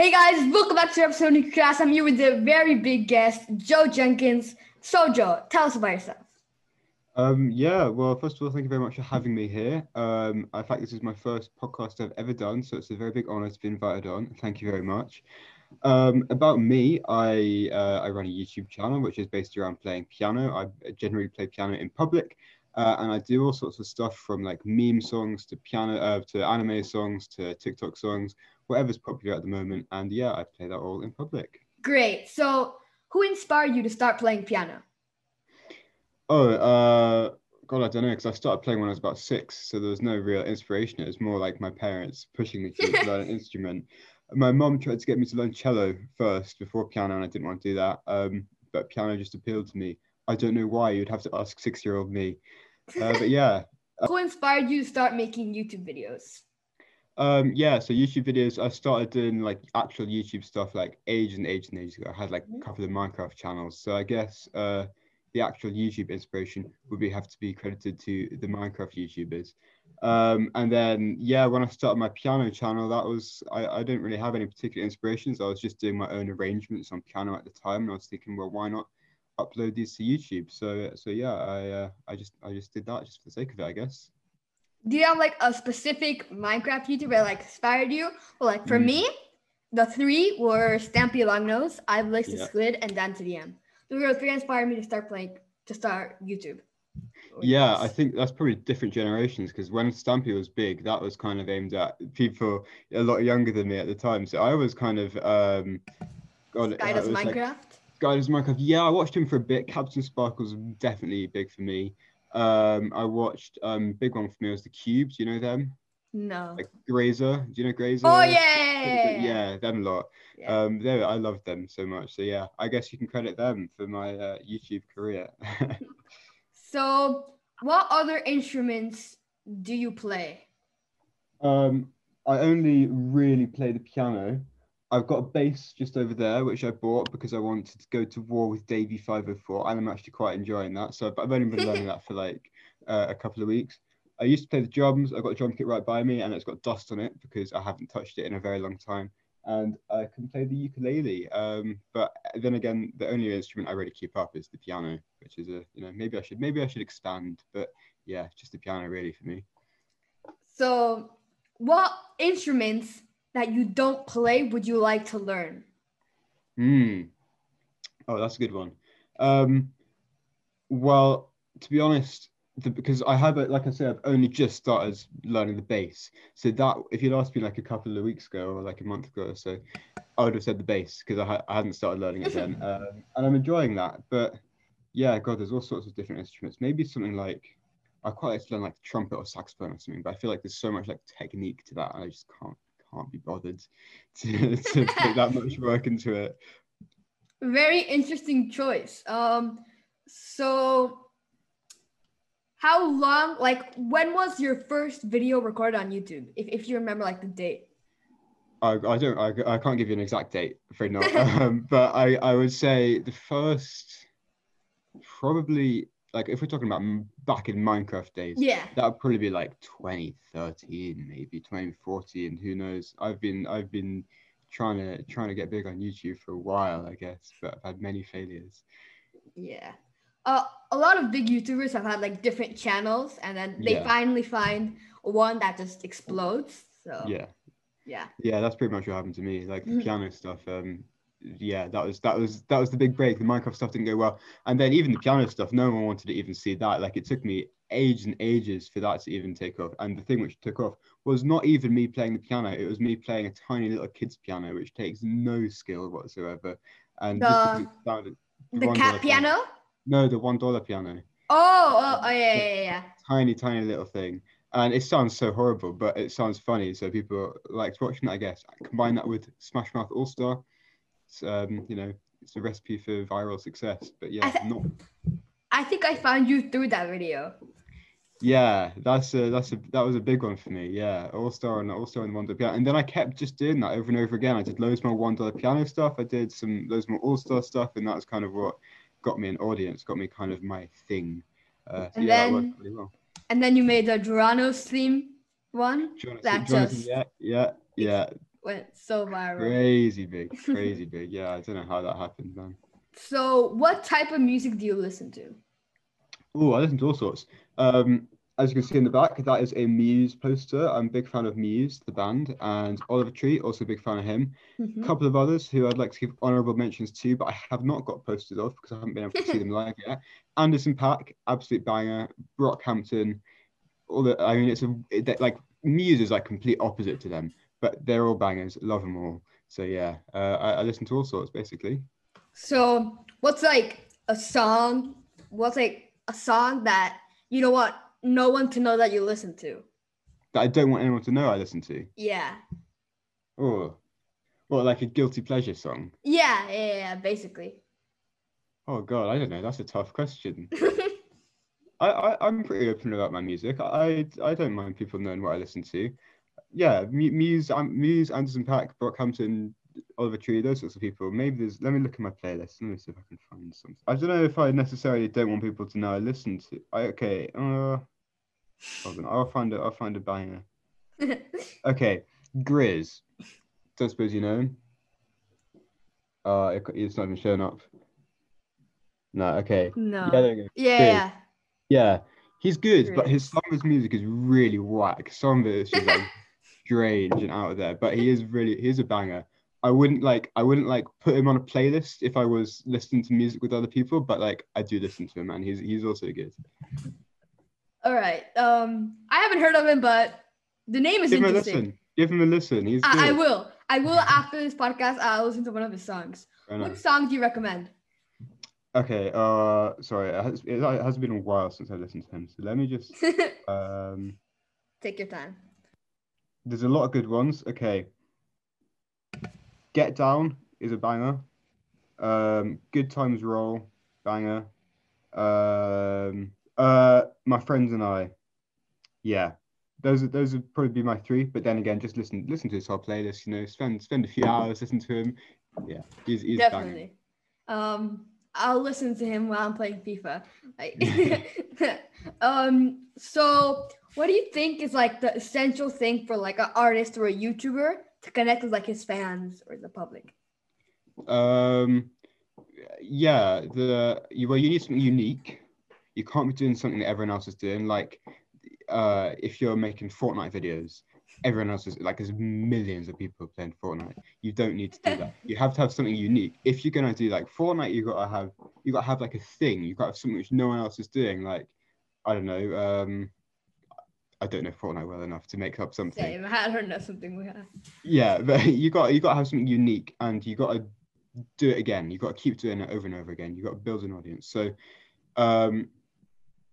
Hey guys, welcome back to episode of Class. I'm here with a very big guest, Joe Jenkins. So, Joe, tell us about yourself. Um, yeah, well, first of all, thank you very much for having me here. Um, in fact, this is my first podcast I've ever done, so it's a very big honor to be invited on. Thank you very much. Um, about me, I uh, I run a YouTube channel which is based around playing piano. I generally play piano in public, uh, and I do all sorts of stuff from like meme songs to piano uh, to anime songs to TikTok songs, whatever's popular at the moment. And yeah, I play that all in public. Great. So, who inspired you to start playing piano? Oh, uh, God, I don't know, because I started playing when I was about six, so there was no real inspiration. It was more like my parents pushing me to learn an instrument. My mom tried to get me to learn cello first before piano, and I didn't want to do that. Um, but piano just appealed to me. I don't know why. You'd have to ask six-year-old me. Uh, but yeah. Who inspired you to start making YouTube videos? Um, yeah, so YouTube videos, I started doing like actual YouTube stuff like ages and ages and ages ago. I had like a couple of Minecraft channels. So I guess uh, the actual YouTube inspiration would be have to be credited to the Minecraft YouTubers. Um, and then yeah, when I started my piano channel, that was I, I didn't really have any particular inspirations. I was just doing my own arrangements on piano at the time, and I was thinking, well, why not upload these to YouTube? So so yeah, I uh, I just I just did that just for the sake of it, I guess. Do you have like a specific Minecraft YouTuber that like inspired you? Well, like for mm. me, the three were Stampy Longnose, I've yeah. the Squid, and Dan to the end the three inspired me to start playing to start YouTube. Yeah, I think that's probably different generations because when Stampy was big, that was kind of aimed at people a lot younger than me at the time. So I was kind of um God, Guy does Minecraft. Like, Does Minecraft. Yeah, I watched him for a bit. CaptainSparklez definitely big for me. Um, I watched um big one for me was the Cubes. You know them? No. Like Grazer. Do you know Grazer? Oh yeah. Yeah, them a lot. Yeah. Um, they I love them so much. So yeah, I guess you can credit them for my uh, YouTube career. so, what other instruments do you play? Um, I only really play the piano. I've got a bass just over there, which I bought because I wanted to go to war with Davie504, and I'm actually quite enjoying that. So I've only been learning that for like uh, a couple of weeks. I used to play the drums. I've got a drum kit right by me, and it's got dust on it because I haven't touched it in a very long time. And I can play the ukulele. Um, but then again, the only instrument I really keep up is the piano, which is a you know maybe I should maybe I should expand, but yeah, just the piano really for me. So, what instruments that you don't play would you like to learn? Hmm. Oh, that's a good one. Um, well, to be honest, the, because I have, like I said, I've only just started learning the bass. So that if you'd asked me like a couple of weeks ago or like a month ago or so, I would have said the bass because I, ha- I hadn't started learning it then, um, and I'm enjoying that. But yeah, God, there's all sorts of different instruments. Maybe something like I quite like to learn like trumpet or saxophone or something, but I feel like there's so much like technique to that, and I just can't can't be bothered to, to put that much work into it. Very interesting choice. Um, so how long like when was your first video recorded on youtube if, if you remember like the date I, I don't I, I can't give you an exact date afraid not um, but I, I would say the first probably like if we're talking about back in minecraft days yeah that would probably be like 2013 maybe 2014 who knows i've been i've been trying to trying to get big on youtube for a while i guess but i've had many failures yeah uh, a lot of big YouTubers have had like different channels, and then they yeah. finally find one that just explodes. So yeah, yeah, yeah. That's pretty much what happened to me. Like the mm-hmm. piano stuff. Um, yeah, that was that was that was the big break. The Minecraft stuff didn't go well, and then even the piano stuff, no one wanted to even see that. Like it took me ages and ages for that to even take off. And the thing which took off was not even me playing the piano; it was me playing a tiny little kid's piano, which takes no skill whatsoever. And the, the cat piano. No, the one dollar piano. Oh, oh, oh, yeah, yeah, yeah. Tiny, tiny little thing. And it sounds so horrible, but it sounds funny. So people like watching that, I guess. Combine that with Smash Mouth All Star. It's, um, you know, it's a recipe for viral success. But yeah, I th- not. I think I found you through that video. Yeah, that's a that's a that was a big one for me. Yeah, All Star and All Star and One Dollar Piano, and then I kept just doing that over and over again. I did loads more One Dollar Piano stuff. I did some loads more All Star stuff, and that's kind of what got me an audience, got me kind of my thing. Uh, so and yeah, then, that worked really well. And then you made the Giorno's theme one. Giorno's, Giorno's, yeah, yeah, yeah. Went so viral. Crazy big, crazy big. Yeah, I don't know how that happened, man. So, what type of music do you listen to? Oh, I listen to all sorts. Um, as you can see in the back, that is a Muse poster. I'm a big fan of Muse, the band, and Oliver Tree, also a big fan of him. A Mhm. couple of others who I'd like to give honourable mentions to, but I have not got posters of because I haven't been able to see them live yet. Anderson .Paak, absolute banger. Brockhampton, all the. I mean, it's a it, like Muse is like complete opposite to them, but they're all bangers. Love them all. So yeah, uh, I, I listen to all sorts basically. So, what's like a song? What's like a song that you don't want no one to know that you listen to? That I don't want anyone to know I listen to. Yeah. Oh, well, like a guilty pleasure song. Yeah, yeah, yeah, basically. Oh God, I don't know. That's a tough question. I, I I'm pretty open about my music. I I don't mind people knowing what I listen to. Yeah, Muse, um, Muse, Anderson .Paak, Brockhampton, Oliver Tree, those sorts of people. Maybe there's. Let me look at my playlist. Let me see if I can find something. I don't know if I necessarily don't want people to know I listen to. I okay. Uh, hold on. I'll find it. I'll find a banger. Okay, GRiZ. Don't suppose you know him. Uh, it, it's not even showing up. No. Okay. no. Yeah, there we go. yeah, GRiZ. yeah. He's good, but his GRiZ. some of his music is really whack. Some of it is just like strange and out of there, but he is really he's a banger. I wouldn't like I wouldn't like put him on a playlist if I was listening to music with other people, but like I do listen to him and he's he's also good. All right. Um, I haven't heard of him, but the name is Give him a listen. Give him a listen. He's good. I, I will. I will after this podcast. I'll listen to one of his songs. What song do you recommend? Okay. Uh, sorry. It has, it has been a while since I listened to him, so let me just um. Take your time. There's a lot of good ones. Okay. Get Down is a banger. Um, Good Times Roll, banger. Um, uh, My Friends and I. Yeah. Those are, those would probably be my three. But then again, just listen listen to his whole playlist. You know, spend spend a few hours listening to him. Yeah, he's he's banging. Definitely. Um, I'll listen to him while I'm playing FIFA. Um, so what do you think is like the essential thing for like an artist or a YouTuber to connect with like his fans or the public? Um, yeah, the you well, you need something unique. You can't be doing something that everyone else is doing. Like, uh, if you're making Fortnite videos, everyone else is like there's millions of people playing Fortnite. You don't need to do that. You have to have something unique. If you're gonna do like Fortnite, you gotta have you gotta have like a thing. You gotta have something which no one else is doing. Like, I don't know. Um, I don't know Fortnite well enough to make up something. Same. I don't know something we have. yeah but you got you got to have something unique and you got to do it again. You got to keep doing it over and over again. You got to build an audience. So um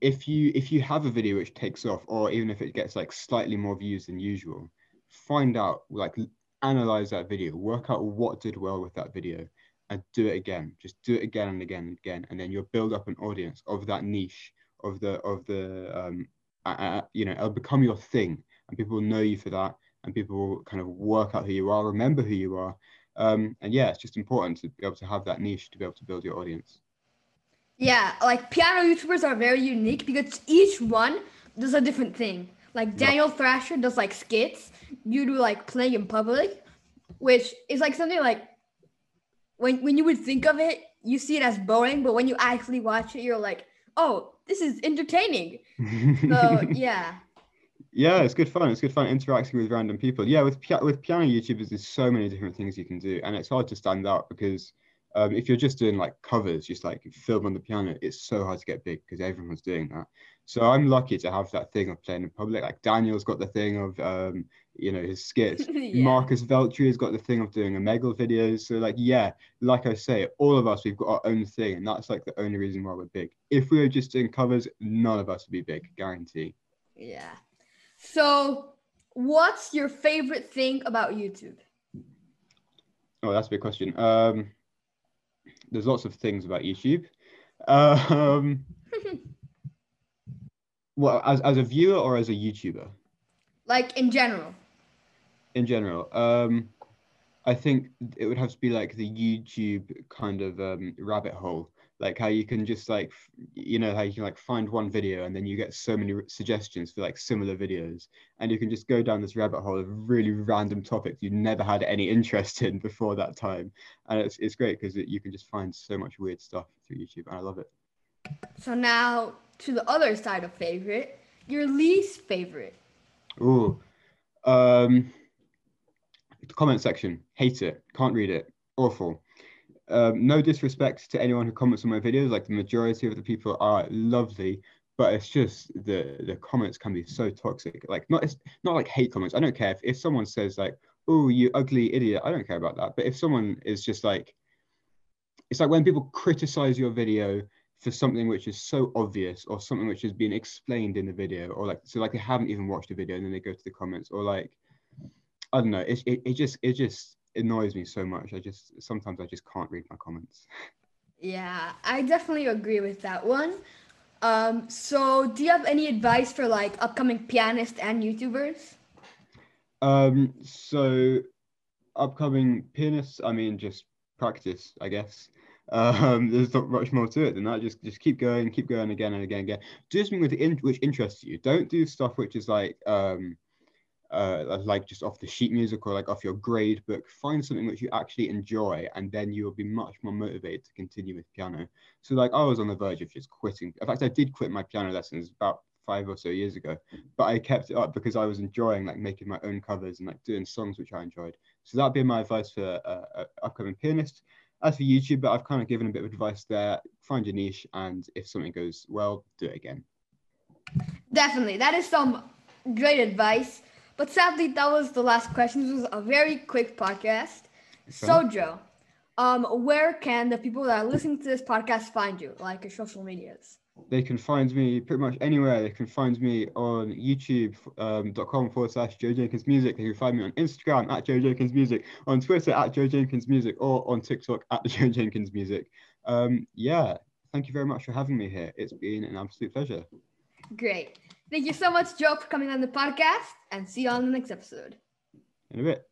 if you if you have a video which takes off or even if it gets like slightly more views than usual find out like analyze that video work out what did well with that video and do it again. Just do it again and again and again. And then you'll build up an audience of that niche of the of the um uh, you know it'll become your thing and people will know you for that and people will kind of work out who you are, remember who you are. Um, and yeah, it's just important to be able to have that niche to be able to build your audience. Yeah, like piano YouTubers are very unique because each one does a different thing. Like Daniel Thrasher does like skits. You do like playing in public, which is like something like when when you would think of it, you see it as boring, but when you actually watch it, you're like, oh, this is entertaining. So yeah. yeah, it's good fun. It's good fun interacting with random people. Yeah, with with piano YouTubers, there's so many different things you can do, and it's hard to stand out because um, if you're just doing like covers, just like film on the piano, it's so hard to get big because everyone's doing that. So I'm lucky to have that thing of playing in public. Like Daniel's got the thing of um, you know his skits. Yeah. Marcus Veltri has got the thing of doing a Omegle videos. So like yeah, like I say, all of us we've got our own thing, and that's like the only reason why we're big. If we were just doing covers, none of us would be big, guarantee. Yeah. So what's your favorite thing about YouTube? Oh, that's a big question. Um, there's lots of things about YouTube. Um, well, as as a viewer or as a YouTuber? Like in general. in general, um, I think it would have to be like the YouTube kind of um, rabbit hole. Like how you can just like you know how you can like find one video and then you get so many suggestions for like similar videos. And you can just go down this rabbit hole of really random topics you never had any interest in before that time. And it's, it's great because it, you can just find so much weird stuff through youtube and i love it. So now to the other side of favorite your least favorite. Oh um comment section. Hate it. Can't read it. Awful. Um, no disrespect to anyone who comments on my videos, like the majority of the people are lovely, but it's just the the comments can be so toxic. Like not it's not like hate comments. I don't care if, if someone says like, "Oh, you ugly idiot," I don't care about that. But if someone is just like, it's like when people criticize your video for something which is so obvious or something which has been explained in the video, or like so like they haven't even watched the video and then they go to the comments, or like I don't know. It it, it just it just annoys me so much. I just sometimes I just can't read my comments. Yeah, I definitely agree with that one. Um, so do you have any advice for like upcoming pianists and YouTubers? Um, so upcoming pianists, I mean, just practice, I guess. Um, there's not much more to it than that. Just just keep going, keep going again and again and again. Do something with in, which interests you. Don't do stuff which is like um uh, like just off the sheet music or like off your grade book. Find something which you actually enjoy, and then you'll be much more motivated to continue with piano. So, like, I was on the verge of just quitting. In fact, I did quit my piano lessons about five or so years ago, but I kept it up because I was enjoying like making my own covers and like doing songs which I enjoyed. So that'd be my advice for uh, uh, upcoming pianist. As for YouTube, but I've kind of given a bit of advice there. Find your niche, and if something goes well, do it again. Definitely, that is some great advice. But sadly, that was the last question. This was a very quick podcast. So, Joe, um, where can the people that are listening to this podcast find you, like your social medias? They can find me pretty much anywhere. They can find me on youtube.com um, forward slash Joe Jenkins Music. They can find me on Instagram at Joe Jenkins Music, on Twitter at Joe Jenkins Music, or on TikTok at Joe Jenkins Music. Um, yeah, thank you very much for having me here. It's been an absolute pleasure. Great. Thank you so much, Joe, for coming on the podcast, and see you on the next episode. In a bit.